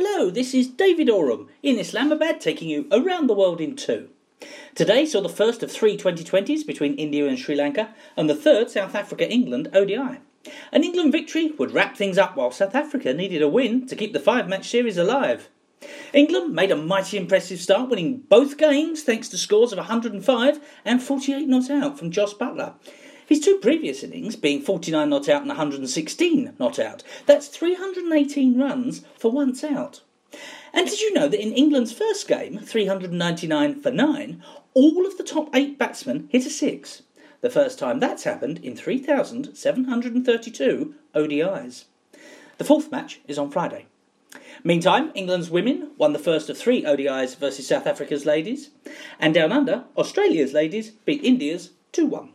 Hello, this is David Oram in Islamabad taking you around the world in two. Today saw the first of three 2020s between India and Sri Lanka, and the third South Africa England ODI. An England victory would wrap things up while South Africa needed a win to keep the five match series alive. England made a mighty impressive start, winning both games thanks to scores of 105 and 48 not out from Jos Buttler. His two previous innings being 49 not out and 116 not out. That's 318 runs for once out. And did you know that in England's first game, 399 for 9, all of the top 8 batsmen hit a 6? The first time that's happened in 3,732 ODIs. The fourth match is on Friday. Meantime, England's women won the first of three ODIs versus South Africa's ladies, and down under, Australia's ladies beat India's 2 1.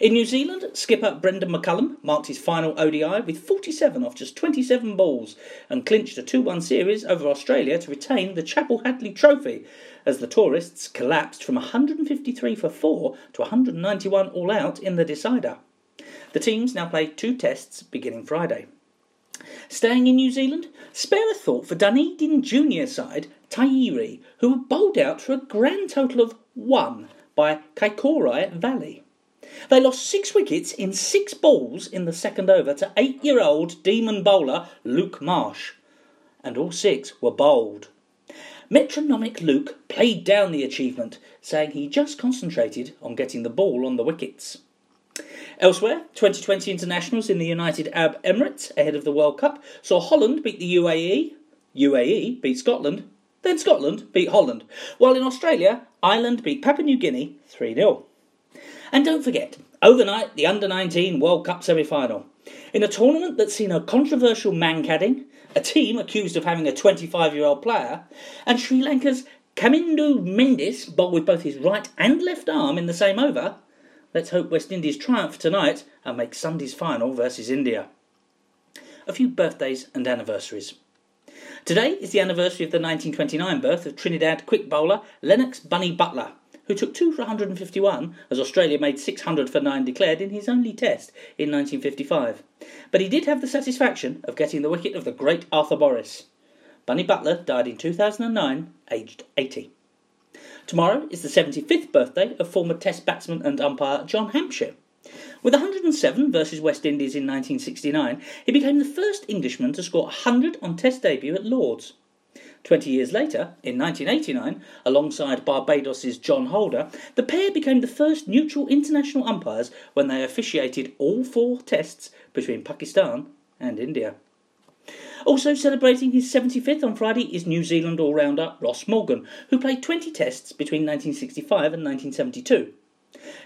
In New Zealand, skipper Brendon McCullum marked his final ODI with 47 off just 27 balls and clinched a 2 1 series over Australia to retain the Chappell Hadlee Trophy as the tourists collapsed from 153 for 4 to 191 all out in the decider. The teams now play two tests beginning Friday. Staying in New Zealand, spare a thought for Dunedin junior side Taieri, who were bowled out for a grand total of one by Kaikorai Valley. They lost six wickets in six balls in the second over to eight year old demon bowler Luke Marsh, and all six were bowled. Metronomic Luke played down the achievement, saying he just concentrated on getting the ball on the wickets. Elsewhere, 2020 internationals in the United Arab Emirates ahead of the World Cup saw Holland beat the UAE, UAE beat Scotland, then Scotland beat Holland, while in Australia, Ireland beat Papua New Guinea 3 0. And don't forget, overnight, the Under 19 World Cup semi final. In a tournament that's seen a controversial mankading, a team accused of having a 25 year old player, and Sri Lanka's Kamindu Mendis bowled with both his right and left arm in the same over, let's hope West Indies triumph tonight and make Sunday's final versus India. A few birthdays and anniversaries. Today is the anniversary of the 1929 birth of Trinidad quick bowler Lennox Bunny Butler, who took 2 for 151 as Australia made 600 for 9 declared in his only test in 1955. But he did have the satisfaction of getting the wicket of the great Arthur Morris. Bunny Butler died in 2009, aged 80. Tomorrow is the 75th birthday of former Test batsman and umpire John Hampshire. With 107 versus West Indies in 1969, he became the first Englishman to score 100 on Test debut at Lords. Twenty years later, in 1989, alongside Barbados's John Holder, the pair became the first neutral international umpires when they officiated all four tests between Pakistan and India. Also celebrating his 75th on Friday is New Zealand all rounder Ross Morgan, who played 20 tests between 1965 and 1972.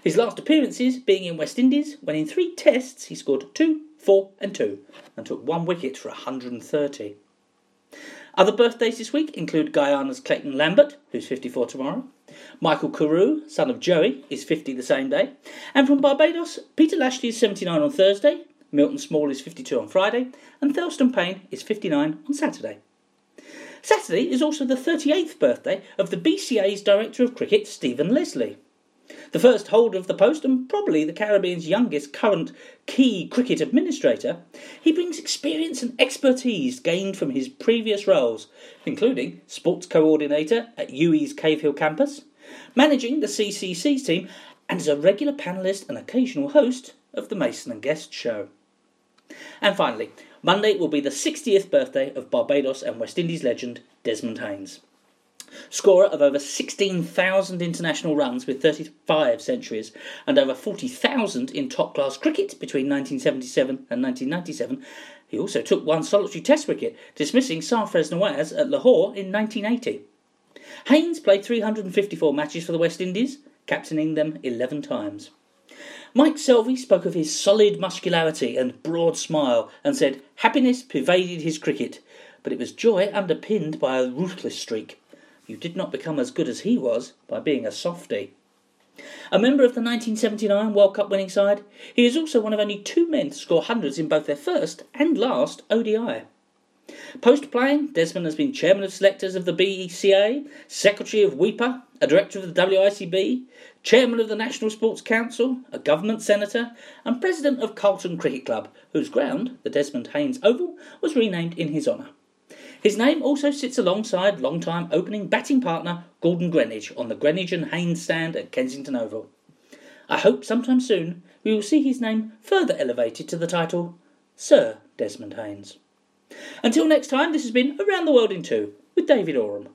His last appearances being in West Indies, when in three tests he scored 2, 4, and 2, and took one wicket for 130. Other birthdays this week include Guyana's Clayton Lambert, who's 54 tomorrow. Michael Carew, son of Joey, is 50 the same day. And from Barbados, Peter Lashley is 79 on Thursday, Milton Small is 52 on Friday, and Thelston Payne is 59 on Saturday. Saturday is also the 38th birthday of the BCA's Director of Cricket, Stephen Leslie. The first holder of the post, and probably the Caribbean's youngest current key cricket administrator, he brings experience and expertise gained from his previous roles, including sports coordinator at UWI's Cave Hill campus, managing the CCC team, and as a regular panellist and occasional host of the Mason and Guest show. And finally, Monday will be the 60th birthday of Barbados and West Indies legend Desmond Haynes scorer of over 16,000 international runs with 35 centuries and over 40,000 in top class cricket between 1977 and 1997. He also took one solitary test wicket, dismissing Sarfraz Nawaz at Lahore in 1980. Haynes played 354 matches for the West Indies, captaining them 11 times. Mike Selvey spoke of his solid muscularity and broad smile and said happiness pervaded his cricket, but it was joy underpinned by a ruthless streak. You did not become as good as he was by being a softy. A member of the 1979 World Cup winning side, he is also one of only two men to score hundreds in both their first and last ODI. Post playing, Desmond has been chairman of selectors of the BCA, secretary of WIPA, a director of the WICB, chairman of the National Sports Council, a government senator, and president of Carlton Cricket Club, whose ground, the Desmond Haynes Oval, was renamed in his honour. His name also sits alongside long-time opening batting partner Gordon Greenidge on the Greenidge and Haynes stand at Kensington Oval. I hope sometime soon we will see his name further elevated to the title Sir Desmond Haynes. Until next time, this has been Around the World in Two with David Oram.